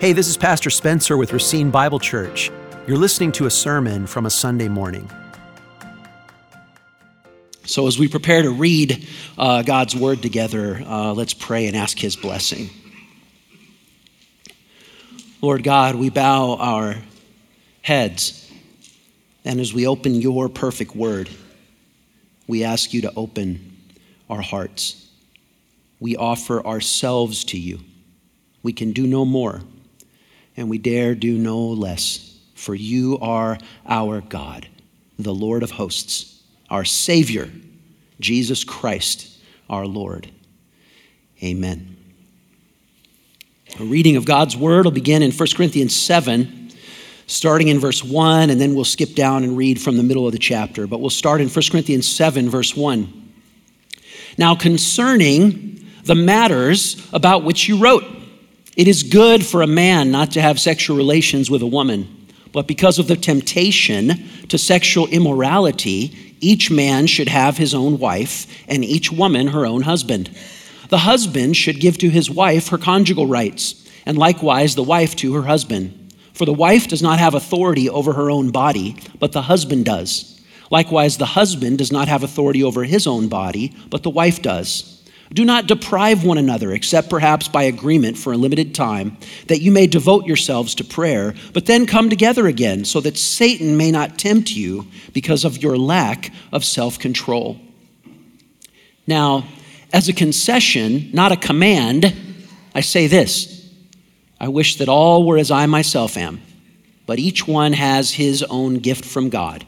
Hey, this is Pastor Spencer with Racine Bible Church. You're listening to a sermon from a Sunday morning. So, as we prepare to read uh, God's word together, uh, let's pray and ask his blessing. Lord God, we bow our heads, and as we open your perfect word, we ask you to open our hearts. We offer ourselves to you. We can do no more and we dare do no less, for you are our God, the Lord of hosts, our Savior, Jesus Christ, our Lord. Amen. A reading of God's word will begin in 1 Corinthians 7, starting in verse 1, and then we'll skip down and read from the middle of the chapter. But we'll start in 1 Corinthians 7, verse 1. Now, concerning the matters about which you wrote, it is good for a man not to have sexual relations with a woman, but because of the temptation to sexual immorality, each man should have his own wife, and each woman her own husband. The husband should give to his wife her conjugal rights, and likewise the wife to her husband. For the wife does not have authority over her own body, but the husband does. Likewise, the husband does not have authority over his own body, but the wife does. Do not deprive one another, except perhaps by agreement for a limited time, that you may devote yourselves to prayer, but then come together again, so that Satan may not tempt you because of your lack of self control. Now, as a concession, not a command, I say this I wish that all were as I myself am, but each one has his own gift from God,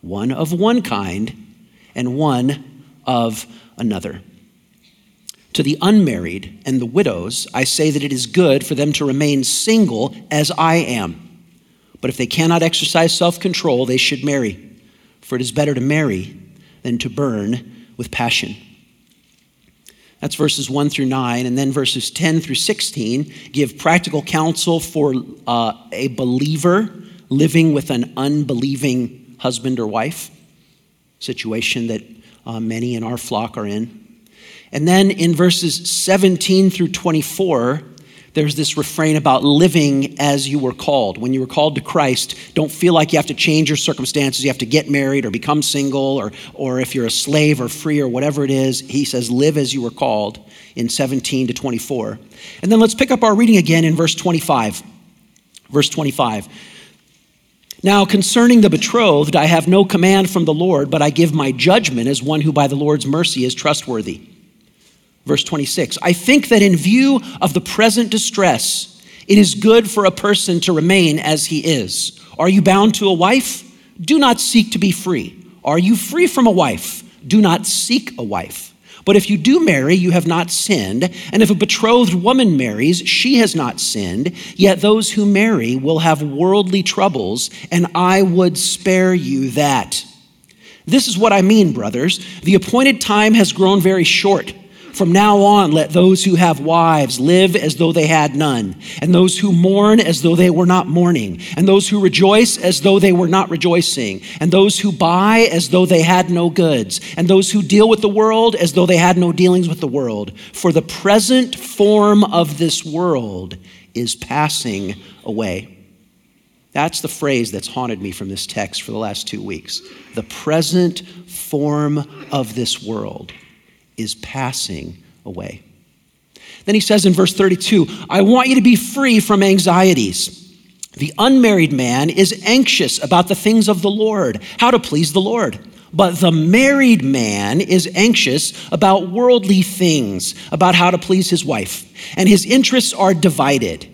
one of one kind and one of another. To the unmarried and the widows, I say that it is good for them to remain single as I am. But if they cannot exercise self control, they should marry. For it is better to marry than to burn with passion. That's verses 1 through 9. And then verses 10 through 16 give practical counsel for uh, a believer living with an unbelieving husband or wife, situation that uh, many in our flock are in. And then in verses 17 through 24, there's this refrain about living as you were called. When you were called to Christ, don't feel like you have to change your circumstances. You have to get married or become single, or, or if you're a slave or free or whatever it is. He says, live as you were called in 17 to 24. And then let's pick up our reading again in verse 25. Verse 25. Now, concerning the betrothed, I have no command from the Lord, but I give my judgment as one who by the Lord's mercy is trustworthy. Verse 26 I think that in view of the present distress, it is good for a person to remain as he is. Are you bound to a wife? Do not seek to be free. Are you free from a wife? Do not seek a wife. But if you do marry, you have not sinned. And if a betrothed woman marries, she has not sinned. Yet those who marry will have worldly troubles, and I would spare you that. This is what I mean, brothers. The appointed time has grown very short. From now on, let those who have wives live as though they had none, and those who mourn as though they were not mourning, and those who rejoice as though they were not rejoicing, and those who buy as though they had no goods, and those who deal with the world as though they had no dealings with the world. For the present form of this world is passing away. That's the phrase that's haunted me from this text for the last two weeks. The present form of this world is passing away. Then he says in verse 32 I want you to be free from anxieties. The unmarried man is anxious about the things of the Lord, how to please the Lord. But the married man is anxious about worldly things, about how to please his wife. And his interests are divided.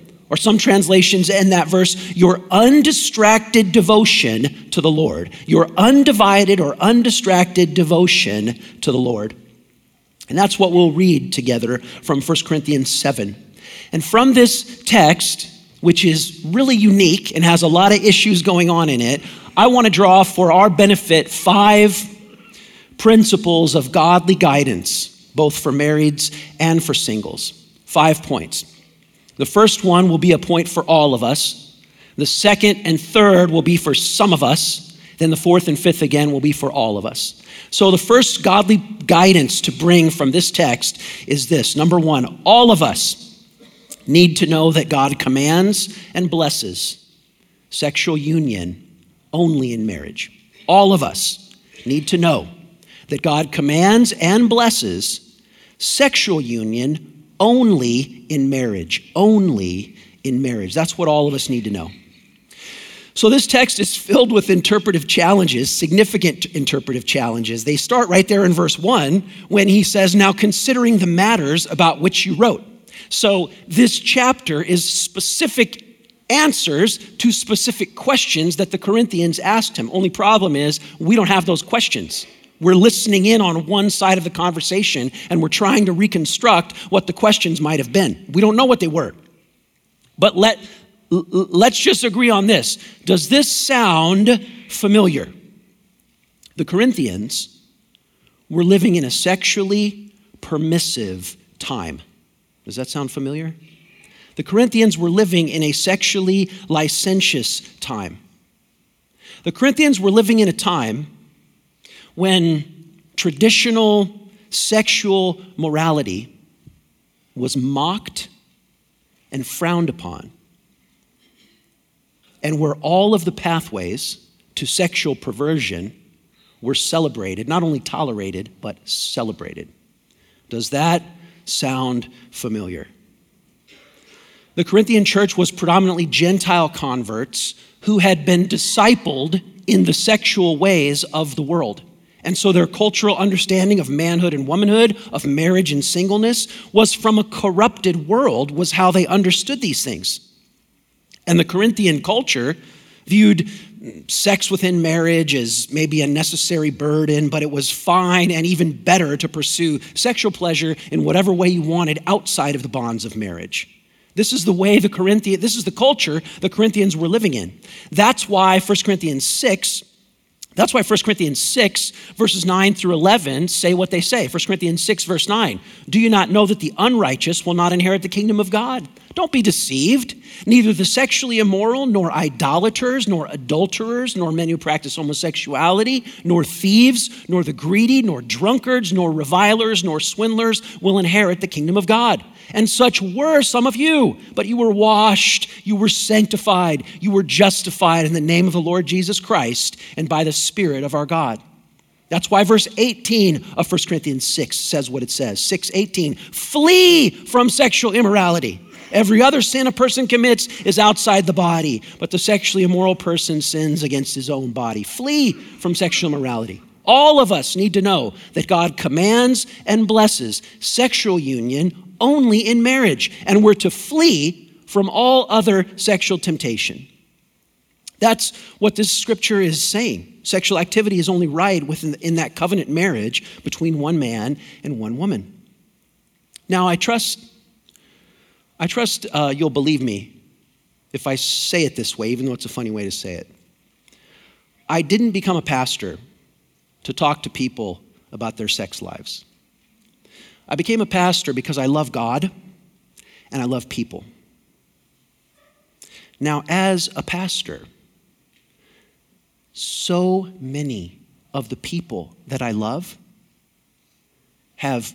Or some translations end that verse, your undistracted devotion to the Lord. Your undivided or undistracted devotion to the Lord. And that's what we'll read together from 1 Corinthians 7. And from this text, which is really unique and has a lot of issues going on in it, I want to draw for our benefit five principles of godly guidance, both for marrieds and for singles. Five points. The first one will be a point for all of us. The second and third will be for some of us. Then the fourth and fifth again will be for all of us. So the first godly guidance to bring from this text is this number one, all of us need to know that God commands and blesses sexual union only in marriage. All of us need to know that God commands and blesses sexual union only in marriage. Only in marriage. That's what all of us need to know. So, this text is filled with interpretive challenges, significant interpretive challenges. They start right there in verse 1 when he says, Now considering the matters about which you wrote. So, this chapter is specific answers to specific questions that the Corinthians asked him. Only problem is, we don't have those questions. We're listening in on one side of the conversation and we're trying to reconstruct what the questions might have been. We don't know what they were. But let, let's just agree on this. Does this sound familiar? The Corinthians were living in a sexually permissive time. Does that sound familiar? The Corinthians were living in a sexually licentious time. The Corinthians were living in a time when traditional sexual morality was mocked and frowned upon, and where all of the pathways to sexual perversion were celebrated, not only tolerated, but celebrated. Does that sound familiar? The Corinthian church was predominantly Gentile converts who had been discipled in the sexual ways of the world. And so their cultural understanding of manhood and womanhood, of marriage and singleness, was from a corrupted world, was how they understood these things. And the Corinthian culture viewed sex within marriage as maybe a necessary burden, but it was fine and even better to pursue sexual pleasure in whatever way you wanted outside of the bonds of marriage. This is the way the Corinthian, this is the culture the Corinthians were living in. That's why 1 Corinthians 6, that's why 1 Corinthians 6, verses 9 through 11 say what they say. 1 Corinthians 6, verse 9. Do you not know that the unrighteous will not inherit the kingdom of God? Don't be deceived. Neither the sexually immoral, nor idolaters, nor adulterers, nor men who practice homosexuality, nor thieves, nor the greedy, nor drunkards, nor revilers, nor swindlers will inherit the kingdom of God. And such were some of you, but you were washed, you were sanctified, you were justified in the name of the Lord Jesus Christ and by the Spirit of our God. That's why verse 18 of 1 Corinthians 6 says what it says. 6:18. Flee from sexual immorality. Every other sin a person commits is outside the body, but the sexually immoral person sins against his own body. Flee from sexual immorality. All of us need to know that God commands and blesses sexual union only in marriage, and we're to flee from all other sexual temptation. That's what this scripture is saying. Sexual activity is only right within in that covenant marriage between one man and one woman. Now, I trust I trust uh, you'll believe me if I say it this way, even though it's a funny way to say it. I didn't become a pastor to talk to people about their sex lives. I became a pastor because I love God and I love people. Now, as a pastor, so many of the people that I love have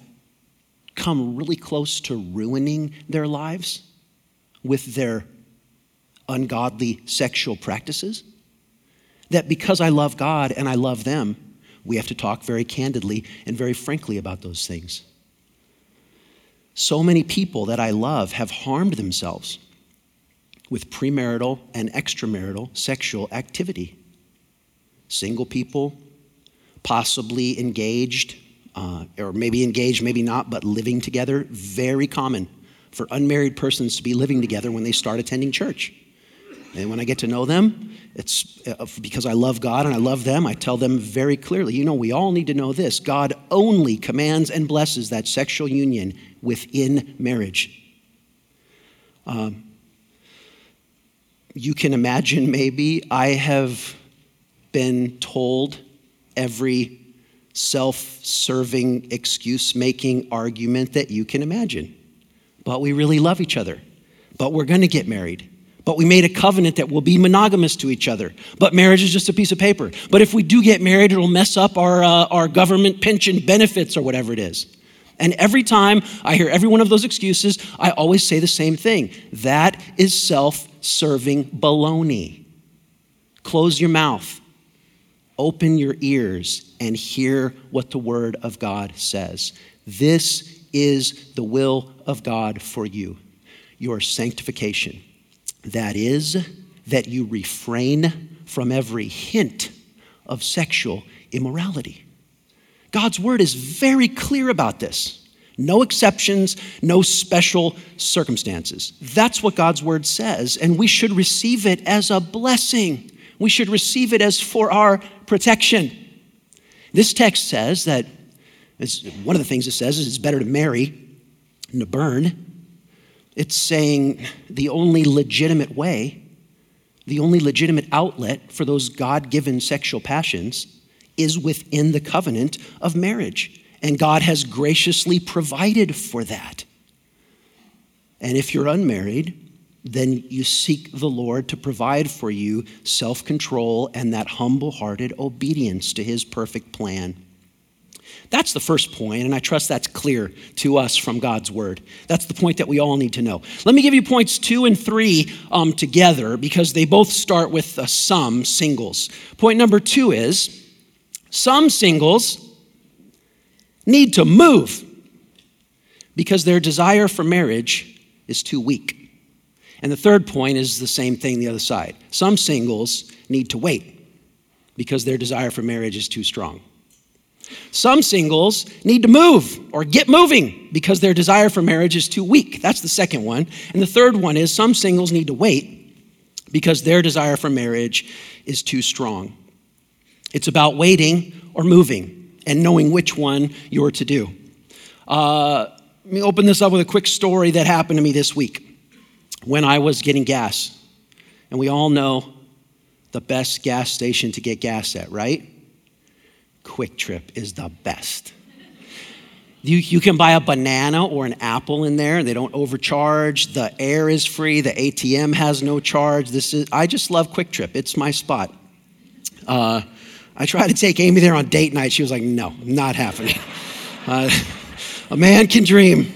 come really close to ruining their lives with their ungodly sexual practices. That because I love God and I love them, we have to talk very candidly and very frankly about those things. So many people that I love have harmed themselves with premarital and extramarital sexual activity. Single people, possibly engaged uh, or maybe engaged, maybe not, but living together, very common for unmarried persons to be living together when they start attending church. And when I get to know them, it's uh, because I love God and I love them, I tell them very clearly, you know, we all need to know this. God only commands and blesses that sexual union within marriage. Um, you can imagine maybe I have been told every self serving, excuse making argument that you can imagine. But we really love each other. But we're going to get married. But we made a covenant that we'll be monogamous to each other. But marriage is just a piece of paper. But if we do get married, it'll mess up our, uh, our government pension benefits or whatever it is. And every time I hear every one of those excuses, I always say the same thing that is self serving baloney. Close your mouth, open your ears, and hear what the Word of God says. This is the will of God for you your sanctification. That is, that you refrain from every hint of sexual immorality. God's word is very clear about this. No exceptions, no special circumstances. That's what God's word says, and we should receive it as a blessing. We should receive it as for our protection. This text says that one of the things it says is it's better to marry than to burn. It's saying the only legitimate way, the only legitimate outlet for those God given sexual passions is within the covenant of marriage. And God has graciously provided for that. And if you're unmarried, then you seek the Lord to provide for you self control and that humble hearted obedience to his perfect plan. That's the first point, and I trust that's clear to us from God's word. That's the point that we all need to know. Let me give you points two and three um, together because they both start with uh, some singles. Point number two is some singles need to move because their desire for marriage is too weak. And the third point is the same thing the other side. Some singles need to wait because their desire for marriage is too strong. Some singles need to move or get moving because their desire for marriage is too weak. That's the second one. And the third one is some singles need to wait because their desire for marriage is too strong. It's about waiting or moving and knowing which one you're to do. Uh, let me open this up with a quick story that happened to me this week when I was getting gas. And we all know the best gas station to get gas at, right? QuikTrip is the best. You, you can buy a banana or an apple in there. They don't overcharge. The air is free. The ATM has no charge. This is, I just love QuikTrip. It's my spot. Uh, I tried to take Amy there on date night. She was like, no, not happening. Uh, a man can dream.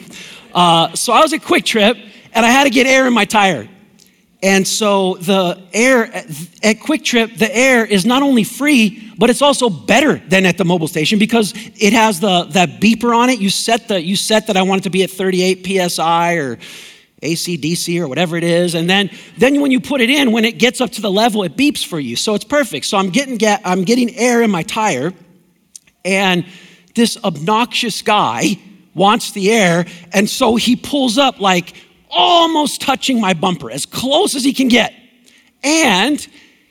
Uh, so I was at QuikTrip, and I had to get air in my tire. And so the air at, QuikTrip, the air is not only free, but it's also better than at the Mobil station because it has the that beeper on it. You set the you set that I want it to be at 38 psi or AC/DC or whatever it is, and then then when you put it in, when it gets up to the level, it beeps for you. So it's perfect. So I'm getting get, I'm getting air in my tire, and this obnoxious guy wants the air, and so he pulls up like almost touching my bumper, as close as he can get, and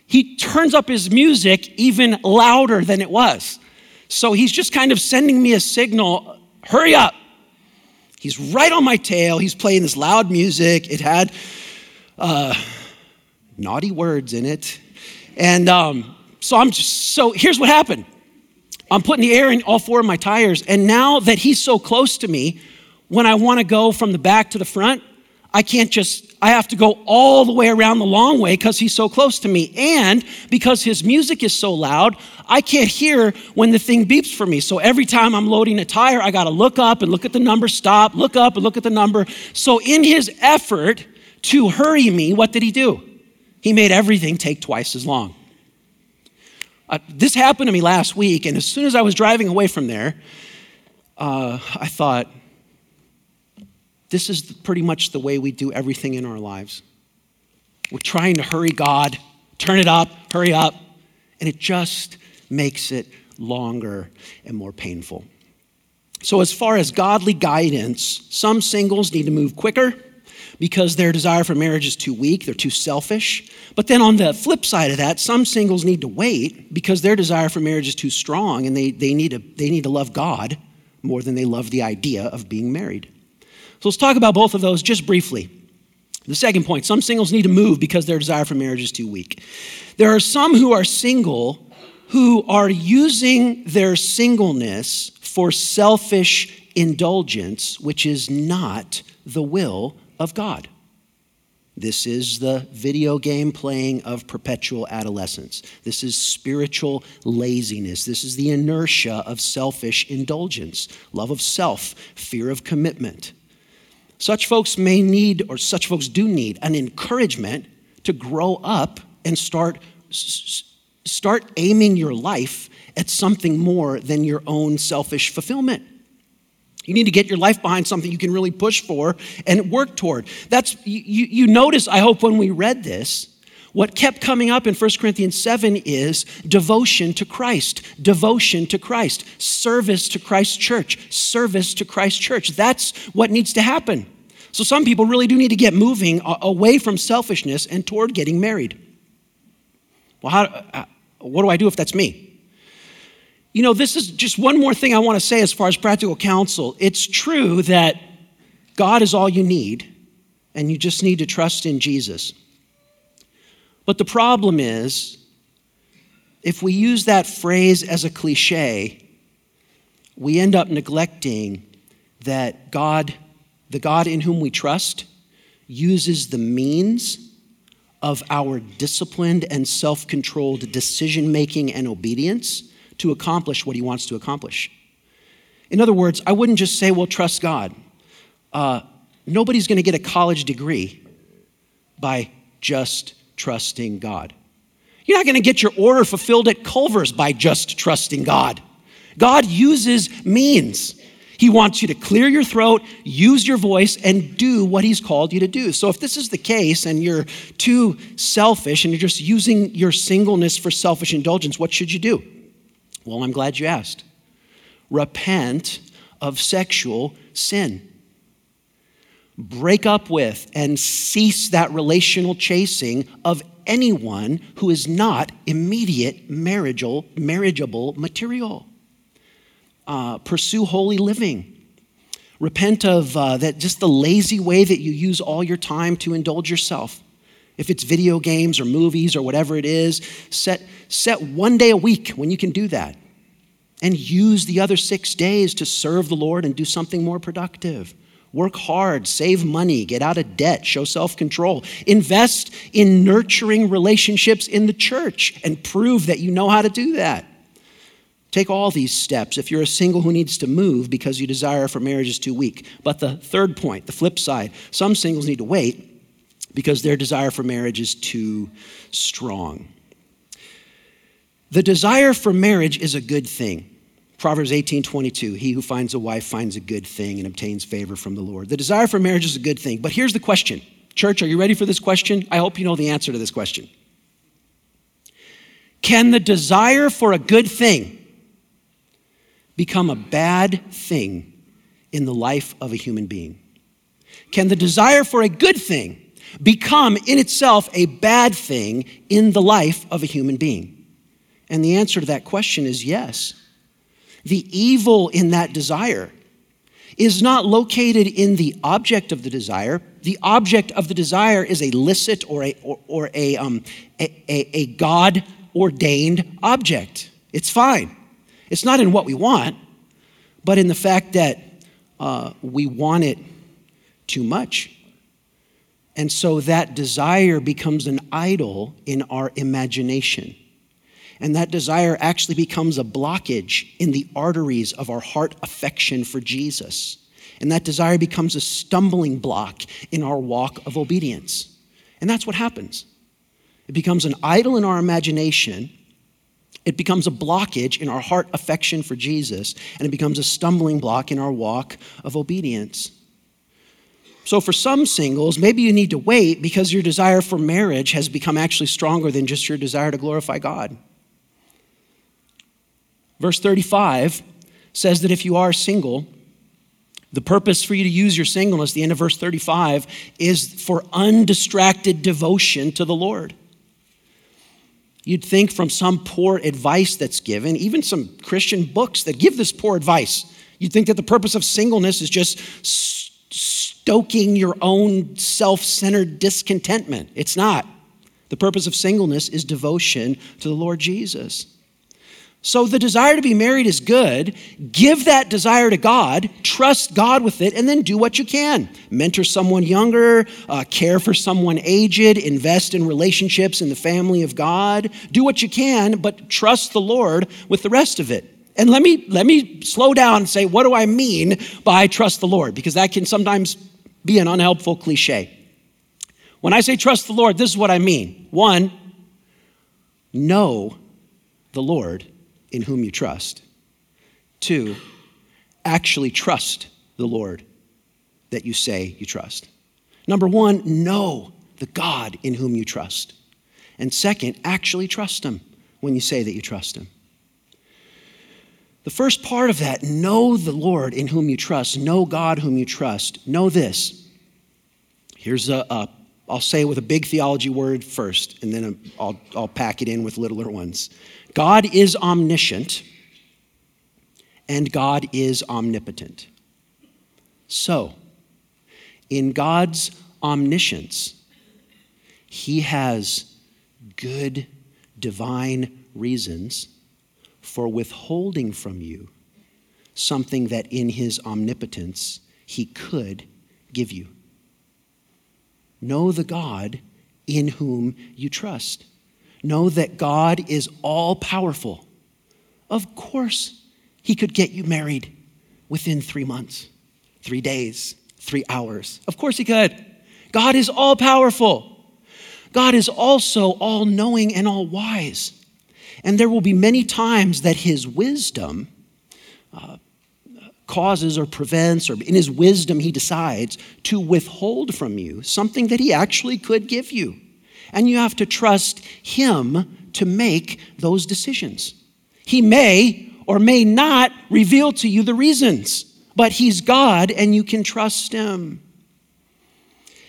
he turns up his music even louder than it was. So he's just kind of sending me a signal, hurry up. He's right on my tail. He's playing this loud music. It had uh, naughty words in it. And um, so I'm just, so here's what happened. I'm putting the air in all four of my tires. And now that he's so close to me, when I want to go from the back to the front, I can't just, I have to go all the way around the long way because he's so close to me. And because his music is so loud, I can't hear when the thing beeps for me. So every time I'm loading a tire, I got to look up and look at the number, stop, look up and look at the number. So in his effort to hurry me, what did he do? He made everything take twice as long. Uh, this happened to me last week, and as soon as I was driving away from there, uh, I thought, this is pretty much the way we do everything in our lives. We're trying to hurry God, turn it up, hurry up, and it just makes it longer and more painful. So, as far as godly guidance, some singles need to move quicker because their desire for marriage is too weak, they're too selfish. But then on the flip side of that, some singles need to wait because their desire for marriage is too strong and they, they, need, to, they need to love God more than they love the idea of being married. So let's talk about both of those just briefly. The second point some singles need to move because their desire for marriage is too weak. There are some who are single who are using their singleness for selfish indulgence, which is not the will of God. This is the video game playing of perpetual adolescence. This is spiritual laziness. This is the inertia of selfish indulgence, love of self, fear of commitment. Such folks may need, or such folks do need, an encouragement to grow up and start, start aiming your life at something more than your own selfish fulfillment. You need to get your life behind something you can really push for and work toward. That's you, you notice, I hope, when we read this, what kept coming up in 1 Corinthians 7 is devotion to Christ, devotion to Christ, service to Christ's church, service to Christ's church. That's what needs to happen. So some people really do need to get moving away from selfishness and toward getting married. Well, how, uh, what do I do if that's me? You know, this is just one more thing I want to say as far as practical counsel. It's true that God is all you need, and you just need to trust in Jesus. But the problem is, if we use that phrase as a cliche, we end up neglecting that God, the God in whom we trust, uses the means of our disciplined and self controlled decision making and obedience to accomplish what he wants to accomplish. In other words, I wouldn't just say, well, trust God. Uh, nobody's going to get a college degree by just trusting God. You're not going to get your order fulfilled at Culver's by just trusting God. God uses means. He wants you to clear your throat, use your voice, and do what He's called you to do. So, if this is the case and you're too selfish and you're just using your singleness for selfish indulgence, what should you do? Well, I'm glad you asked. Repent of sexual sin. Break up with and cease that relational chasing of anyone who is not immediate marriageable, marriageable material. Uh, pursue holy living. Repent of uh, that just the lazy way that you use all your time to indulge yourself. If it's video games or movies or whatever it is, set, set one day a week when you can do that. And use the other six days to serve the Lord and do something more productive. Work hard, save money, get out of debt, show self control. Invest in nurturing relationships in the church and prove that you know how to do that. Take all these steps if you're a single who needs to move because your desire for marriage is too weak. But the third point, the flip side, some singles need to wait because their desire for marriage is too strong. The desire for marriage is a good thing. Proverbs 18 22, he who finds a wife finds a good thing and obtains favor from the Lord. The desire for marriage is a good thing. But here's the question Church, are you ready for this question? I hope you know the answer to this question. Can the desire for a good thing become a bad thing in the life of a human being? Can the desire for a good thing become in itself a bad thing in the life of a human being? And the answer to that question is yes. The evil in that desire is not located in the object of the desire. The object of the desire is a licit or a, or, or a, um, a, a, a God ordained object. It's fine. It's not in what we want, but in the fact that uh, we want it too much. And so that desire becomes an idol in our imagination. And that desire actually becomes a blockage in the arteries of our heart affection for Jesus. And that desire becomes a stumbling block in our walk of obedience. And that's what happens. It becomes an idol in our imagination. It becomes a blockage in our heart affection for Jesus, and it becomes a stumbling block in our walk of obedience. So, for some singles, maybe you need to wait because your desire for marriage has become actually stronger than just your desire to glorify God. Verse 35 says that if you are single, the purpose for you to use your singleness, the end of verse 35, is for undistracted devotion to the Lord. You'd think from some poor advice that's given, even some Christian books that give this poor advice, you'd think that the purpose of singleness is just stoking your own self centered discontentment. It's not. The purpose of singleness is devotion to the Lord Jesus. So the desire to be married is good. Give that desire to God, trust God with it, and then do what you can. Mentor someone younger, uh, care for someone aged, invest in relationships in the family of God. Do what you can, but trust the Lord with the rest of it. And let me let me slow down and say, what do I mean by trust the Lord? Because that can sometimes be an unhelpful cliche. When I say trust the Lord, this is what I mean. One, know the Lord in whom you trust. Two, actually trust the Lord that you say you trust. Number one, know the God in whom you trust. And second, actually trust Him when you say that you trust Him. The first part of that, know the Lord in whom you trust, know God whom you trust. Know this. Here's a, a I'll say it with a big theology word first, and then I'll, I'll pack it in with littler ones. God is omniscient and God is omnipotent. So, in God's omniscience, He has good divine reasons for withholding from you something that in His omnipotence He could give you. Know the God in whom you trust. Know that God is all powerful. Of course, He could get you married within three months, three days, three hours. Of course, He could. God is all powerful. God is also all knowing and all wise. And there will be many times that His wisdom uh, causes or prevents, or in His wisdom, He decides to withhold from you something that He actually could give you and you have to trust Him to make those decisions. He may or may not reveal to you the reasons, but He's God and you can trust Him.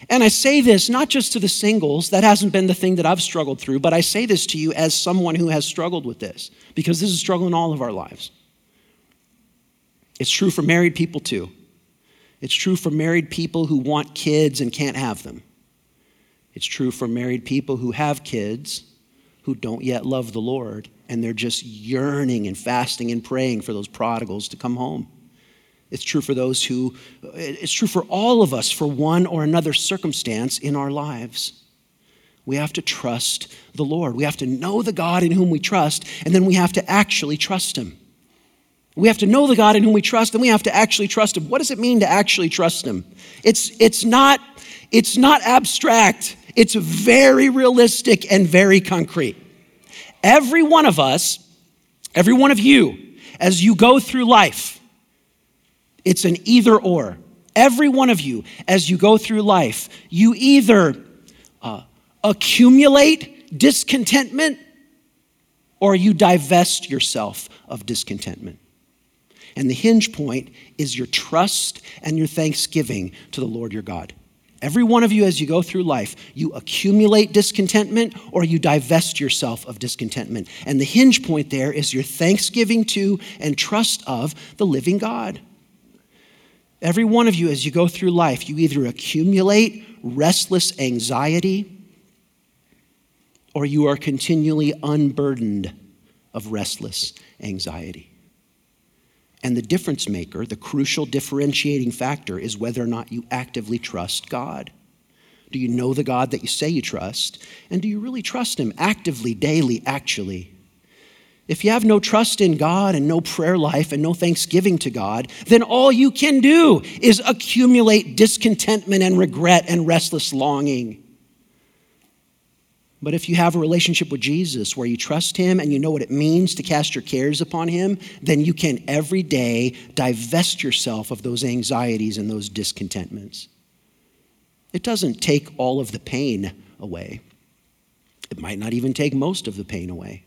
And I say this not just to the singles, that hasn't been the thing that I've struggled through, but I say this to you as someone who has struggled with this, because this is a struggle in all of our lives. It's true for married people too. It's true for married people who want kids and can't have them. It's true for married people who have kids who don't yet love the Lord and they're just yearning and fasting and praying for those prodigals to come home. It's true for those who, it's true for all of us for one or another circumstance in our lives. We have to trust the Lord. We have to know the God in whom we trust, and then we have to actually trust Him. We have to know the God in whom we trust, and we have to actually trust Him. What does it mean to actually trust Him? It's, it's, not, it's not abstract. It's very realistic and very concrete. Every one of us, every one of you, as you go through life, it's an either or. Every one of you, as you go through life, you either uh, accumulate discontentment or you divest yourself of discontentment. And the hinge point is your trust and your thanksgiving to the Lord your God. Every one of you, as you go through life, you accumulate discontentment or you divest yourself of discontentment. And the hinge point there is your thanksgiving to and trust of the living God. Every one of you, as you go through life, you either accumulate restless anxiety or you are continually unburdened of restless anxiety. And the difference maker, the crucial differentiating factor, is whether or not you actively trust God. Do you know the God that you say you trust? And do you really trust Him actively, daily, actually? If you have no trust in God and no prayer life and no thanksgiving to God, then all you can do is accumulate discontentment and regret and restless longing. But if you have a relationship with Jesus where you trust Him and you know what it means to cast your cares upon Him, then you can every day divest yourself of those anxieties and those discontentments. It doesn't take all of the pain away, it might not even take most of the pain away.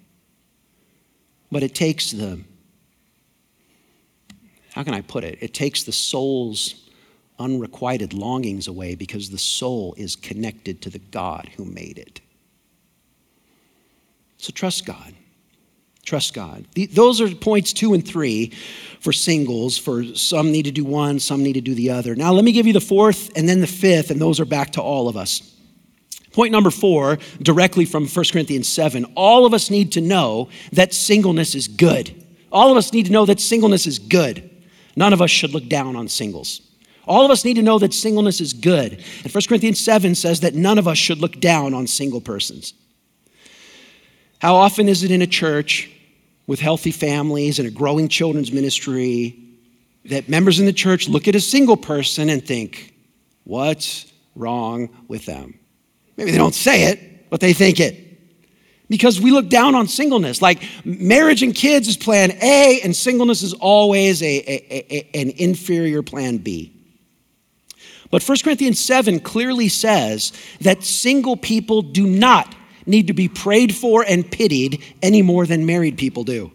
But it takes the, how can I put it? It takes the soul's unrequited longings away because the soul is connected to the God who made it. So trust God. Trust God. those are points two and three for singles. For some need to do one, some need to do the other. Now, let me give you the fourth and then the fifth, and those are back to all of us. Point number four, directly from 1 Corinthians 7, all of us need to know that singleness is good. All of us need to know that singleness is good. None of us should look down on singles. All of us need to know that singleness is good. And 1 Corinthians 7 says that none of us should look down on single persons. How often is it in a church with healthy families and a growing children's ministry that members in the church look at a single person and think, what's wrong with them? Maybe they don't say it, but they think it. Because we look down on singleness. Like marriage and kids is plan A, and singleness is always a, a, a, an inferior plan B. But 1 Corinthians 7 clearly says that single people do not need to be prayed for and pitied any more than married people do.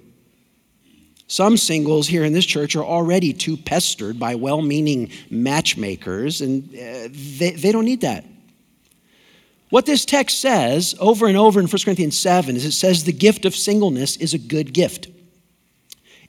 Some singles here in this church are already too pestered by well meaning matchmakers, and uh, they, they don't need that. What this text says over and over in 1 Corinthians 7 is it says the gift of singleness is a good gift.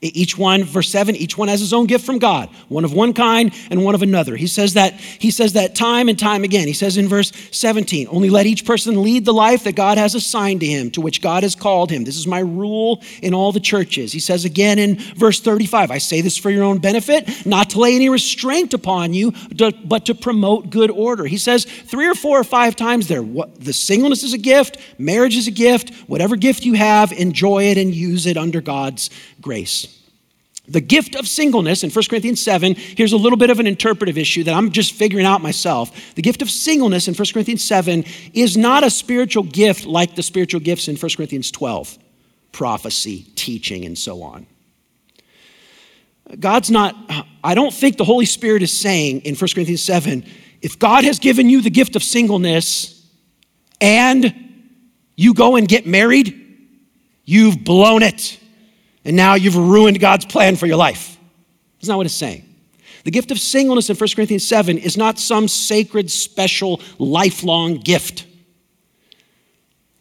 Each one, verse 7, each one has his own gift from God, one of one kind and one of another. He says that, he says that time and time again. He says in verse 17, only let each person lead the life that God has assigned to him, to which God has called him. This is my rule in all the churches. He says again in verse 35, I say this for your own benefit, not to lay any restraint upon you, but to promote good order. He says three or four or five times there, what, the singleness is a gift, marriage is a gift, whatever gift you have, enjoy it and use it under God's grace. The gift of singleness in 1 Corinthians 7, here's a little bit of an interpretive issue that I'm just figuring out myself. The gift of singleness in 1 Corinthians 7 is not a spiritual gift like the spiritual gifts in 1 Corinthians 12 prophecy, teaching, and so on. God's not, I don't think the Holy Spirit is saying in 1 Corinthians 7 if God has given you the gift of singleness and you go and get married, you've blown it and now you've ruined God's plan for your life. That's not what it's saying. The gift of singleness in 1 Corinthians 7 is not some sacred, special, lifelong gift.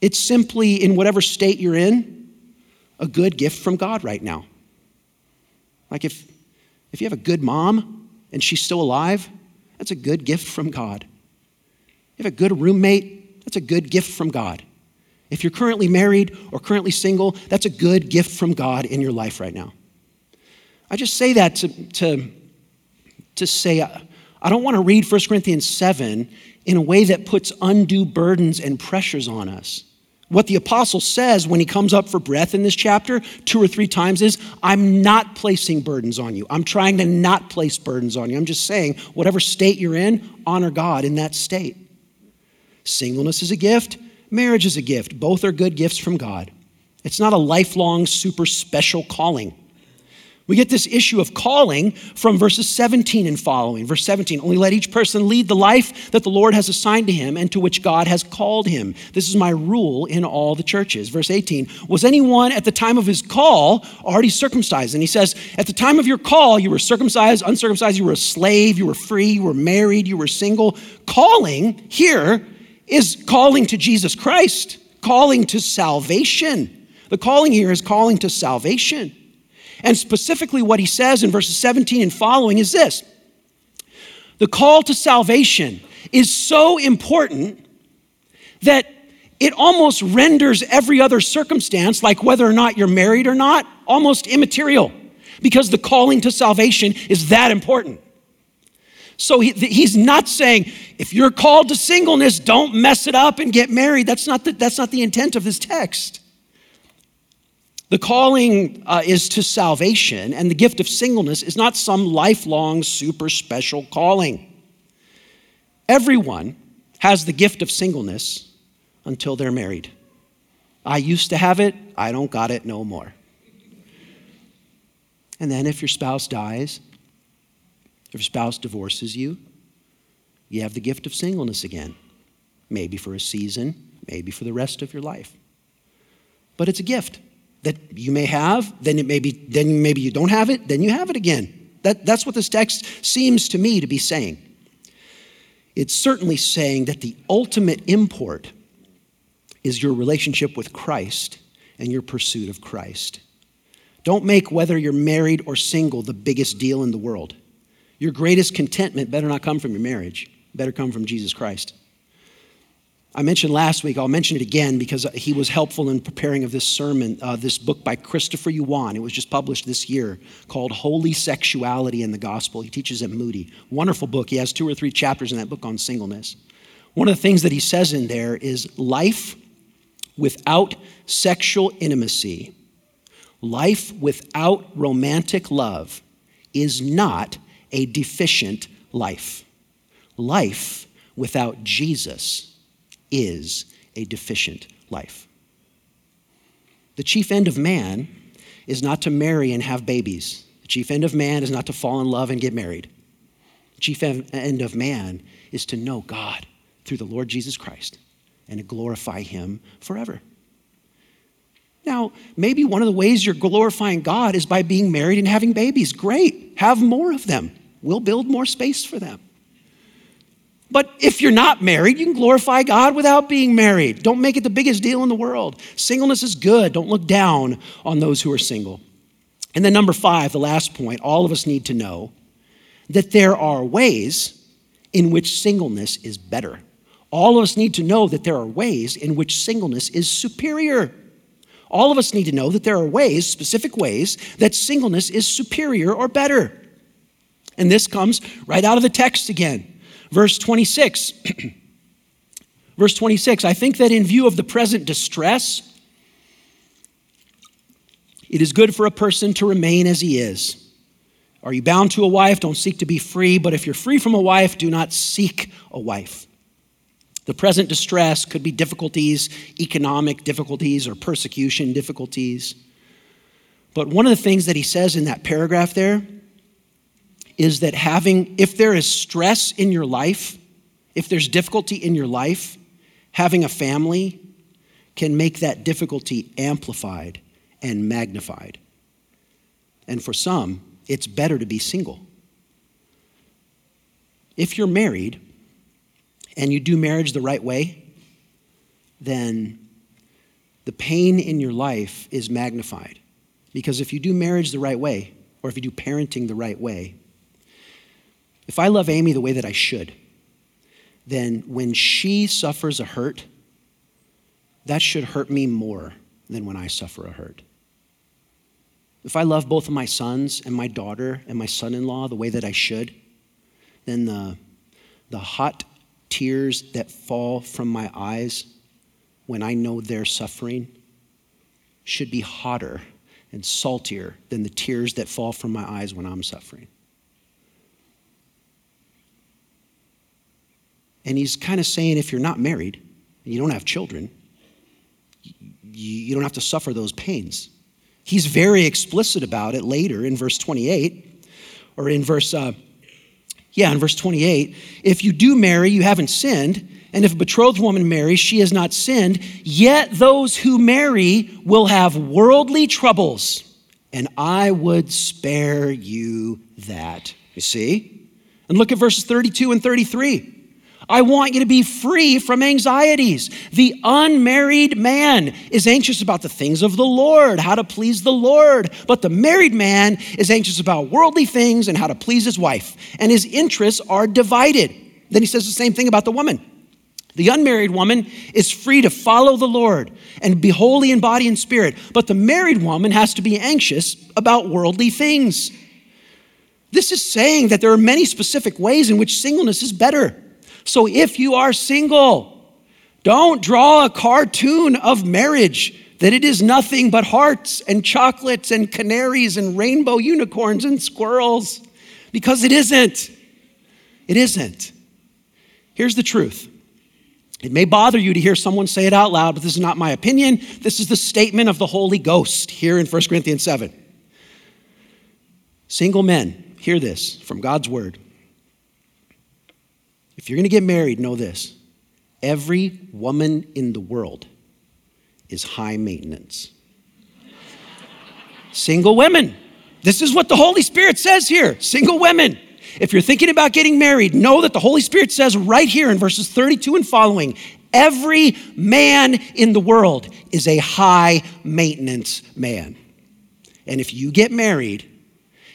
It's simply, in whatever state you're in, a good gift from God right now. Like if, if you have a good mom and she's still alive, that's a good gift from God. You have a good roommate, that's a good gift from God. If you're currently married or currently single, that's a good gift from God in your life right now. I just say that to, to, to say, uh, I don't want to read 1 Corinthians 7 in a way that puts undue burdens and pressures on us. What the apostle says when he comes up for breath in this chapter two or three times is, I'm not placing burdens on you. I'm trying to not place burdens on you. I'm just saying, whatever state you're in, honor God in that state. Singleness is a gift, Marriage is a gift. Both are good gifts from God. It's not a lifelong, super special calling. We get this issue of calling from verses 17 and following. Verse 17, only let each person lead the life that the Lord has assigned to him and to which God has called him. This is my rule in all the churches. Verse 18, was anyone at the time of his call already circumcised? And he says, at the time of your call, you were circumcised, uncircumcised, you were a slave, you were free, you were married, you were single. Calling here is calling to Jesus Christ, calling to salvation. The calling here is calling to salvation. And specifically, what he says in verses 17 and following is this the call to salvation is so important that it almost renders every other circumstance, like whether or not you're married or not, almost immaterial because the calling to salvation is that important. So he, he's not saying, if you're called to singleness, don't mess it up and get married. That's not the, that's not the intent of this text. The calling uh, is to salvation, and the gift of singleness is not some lifelong, super special calling. Everyone has the gift of singleness until they're married. I used to have it, I don't got it no more. And then if your spouse dies, if your spouse divorces you, you have the gift of singleness again. Maybe for a season, maybe for the rest of your life. But it's a gift that you may have, then it may be, then maybe you don't have it, then you have it again. That, that's what this text seems to me to be saying. It's certainly saying that the ultimate import is your relationship with Christ and your pursuit of Christ. Don't make whether you're married or single the biggest deal in the world. Your greatest contentment better not come from your marriage, better come from Jesus Christ. I mentioned last week, I'll mention it again because he was helpful in preparing of this sermon, uh, this book by Christopher Yuan. It was just published this year called Holy Sexuality and the Gospel. He teaches at Moody. Wonderful book. He has two or three chapters in that book on singleness. One of the things that he says in there is life without sexual intimacy, life without romantic love is not a deficient life. Life without Jesus is a deficient life. The chief end of man is not to marry and have babies. The chief end of man is not to fall in love and get married. The chief end of man is to know God through the Lord Jesus Christ and to glorify Him forever. Now, maybe one of the ways you're glorifying God is by being married and having babies. Great, have more of them. We'll build more space for them. But if you're not married, you can glorify God without being married. Don't make it the biggest deal in the world. Singleness is good. Don't look down on those who are single. And then, number five, the last point, all of us need to know that there are ways in which singleness is better. All of us need to know that there are ways in which singleness is superior. All of us need to know that there are ways, specific ways, that singleness is superior or better. And this comes right out of the text again. Verse 26. Verse 26 I think that in view of the present distress, it is good for a person to remain as he is. Are you bound to a wife? Don't seek to be free, but if you're free from a wife, do not seek a wife. The present distress could be difficulties, economic difficulties, or persecution difficulties. But one of the things that he says in that paragraph there is that having, if there is stress in your life, if there's difficulty in your life, having a family can make that difficulty amplified and magnified. And for some, it's better to be single. If you're married and you do marriage the right way, then the pain in your life is magnified. Because if you do marriage the right way, or if you do parenting the right way, if I love Amy the way that I should, then when she suffers a hurt, that should hurt me more than when I suffer a hurt. If I love both of my sons and my daughter and my son in law the way that I should, then the, the hot tears that fall from my eyes when I know they're suffering should be hotter and saltier than the tears that fall from my eyes when I'm suffering. And he's kind of saying if you're not married and you don't have children, you don't have to suffer those pains. He's very explicit about it later in verse 28 or in verse, uh, yeah, in verse 28. If you do marry, you haven't sinned. And if a betrothed woman marries, she has not sinned. Yet those who marry will have worldly troubles, and I would spare you that. You see? And look at verses 32 and 33. I want you to be free from anxieties. The unmarried man is anxious about the things of the Lord, how to please the Lord. But the married man is anxious about worldly things and how to please his wife. And his interests are divided. Then he says the same thing about the woman. The unmarried woman is free to follow the Lord and be holy in body and spirit. But the married woman has to be anxious about worldly things. This is saying that there are many specific ways in which singleness is better. So if you are single, don't draw a cartoon of marriage that it is nothing but hearts and chocolates and canaries and rainbow unicorns and squirrels, because it isn't. It isn't. Here's the truth. It may bother you to hear someone say it out loud, but this is not my opinion. This is the statement of the Holy Ghost here in 1 Corinthians 7. Single men, hear this from God's word. If you're going to get married, know this every woman in the world is high maintenance. Single women. This is what the Holy Spirit says here. Single women. If you're thinking about getting married, know that the Holy Spirit says right here in verses 32 and following every man in the world is a high maintenance man. And if you get married,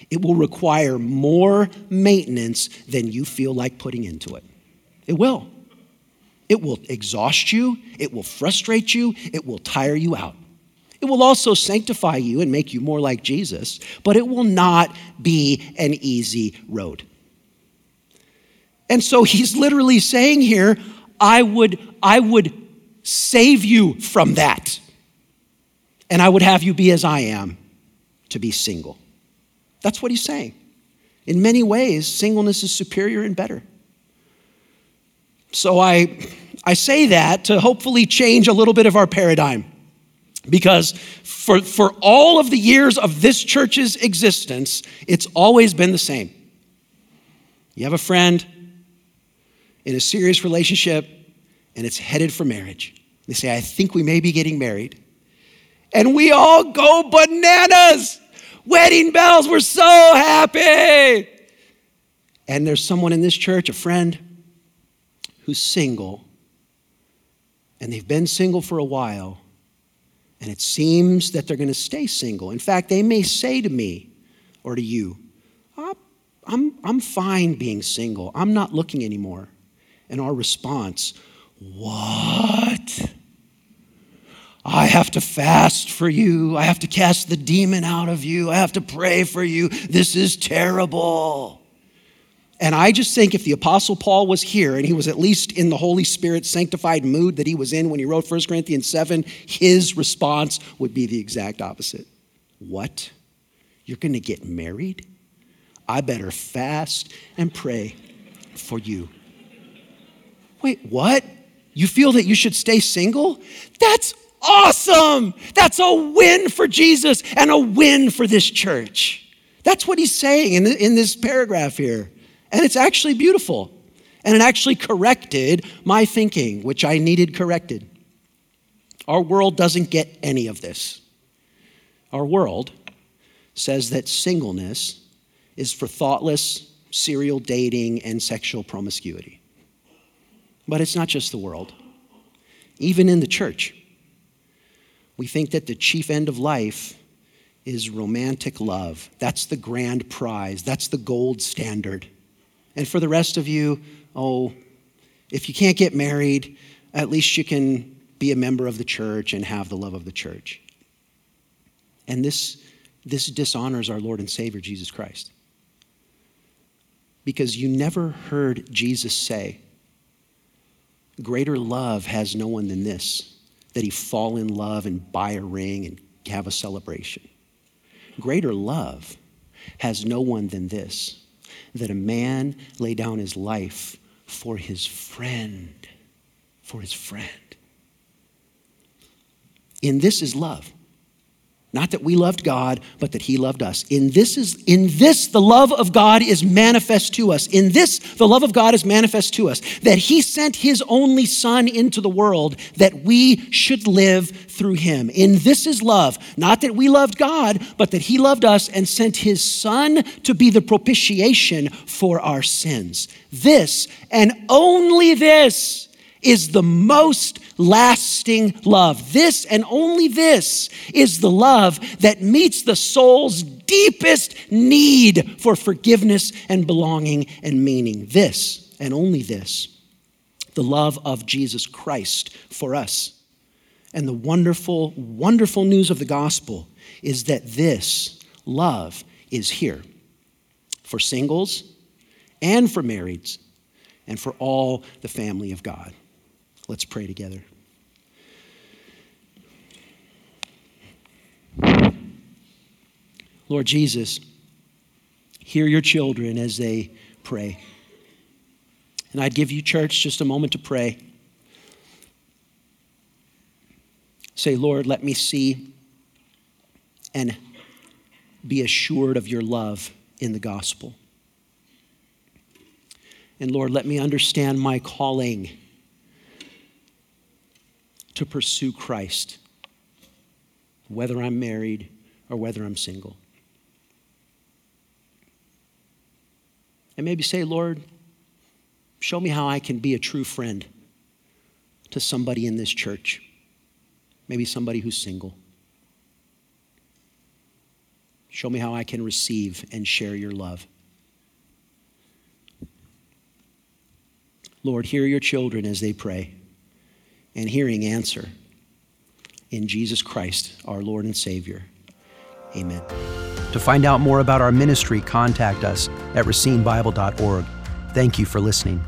it will require more maintenance than you feel like putting into it. It will. It will exhaust you, it will frustrate you, it will tire you out. It will also sanctify you and make you more like Jesus, but it will not be an easy road. And so he's literally saying here, I would, I would save you from that. And I would have you be as I am to be single. That's what he's saying. In many ways, singleness is superior and better. So I, I say that to hopefully change a little bit of our paradigm. Because for, for all of the years of this church's existence, it's always been the same. You have a friend in a serious relationship, and it's headed for marriage. They say, I think we may be getting married. And we all go bananas. Wedding bells, we're so happy. And there's someone in this church, a friend, who's single, and they've been single for a while, and it seems that they're going to stay single. In fact, they may say to me or to you, ah, I'm, I'm fine being single. I'm not looking anymore. And our response, What? I have to fast for you. I have to cast the demon out of you. I have to pray for you. This is terrible. And I just think if the Apostle Paul was here and he was at least in the Holy Spirit sanctified mood that he was in when he wrote 1 Corinthians 7, his response would be the exact opposite. What? You're going to get married? I better fast and pray for you. Wait, what? You feel that you should stay single? That's awesome. That's a win for Jesus and a win for this church. That's what he's saying in, the, in this paragraph here. And it's actually beautiful. And it actually corrected my thinking, which I needed corrected. Our world doesn't get any of this. Our world says that singleness is for thoughtless serial dating and sexual promiscuity. But it's not just the world. Even in the church, we think that the chief end of life is romantic love. That's the grand prize, that's the gold standard. And for the rest of you, oh, if you can't get married, at least you can be a member of the church and have the love of the church. And this, this dishonors our Lord and Savior, Jesus Christ. Because you never heard Jesus say, Greater love has no one than this, that he fall in love and buy a ring and have a celebration. Greater love has no one than this, that a man lay down his life for his friend, for his friend. In this is love. Not that we loved God, but that He loved us. In this, is, in this, the love of God is manifest to us. In this, the love of God is manifest to us. That He sent His only Son into the world that we should live through Him. In this is love. Not that we loved God, but that He loved us and sent His Son to be the propitiation for our sins. This, and only this, is the most lasting love. This and only this is the love that meets the soul's deepest need for forgiveness and belonging and meaning. This and only this, the love of Jesus Christ for us. And the wonderful, wonderful news of the gospel is that this love is here for singles and for marrieds and for all the family of God. Let's pray together. Lord Jesus, hear your children as they pray. And I'd give you, church, just a moment to pray. Say, Lord, let me see and be assured of your love in the gospel. And Lord, let me understand my calling to pursue Christ, whether I'm married or whether I'm single. And maybe say, Lord, show me how I can be a true friend to somebody in this church, maybe somebody who's single. Show me how I can receive and share your love. Lord, hear your children as they pray. And hearing answer. In Jesus Christ, our Lord and Savior. Amen. To find out more about our ministry, contact us at racinebible.org. Thank you for listening.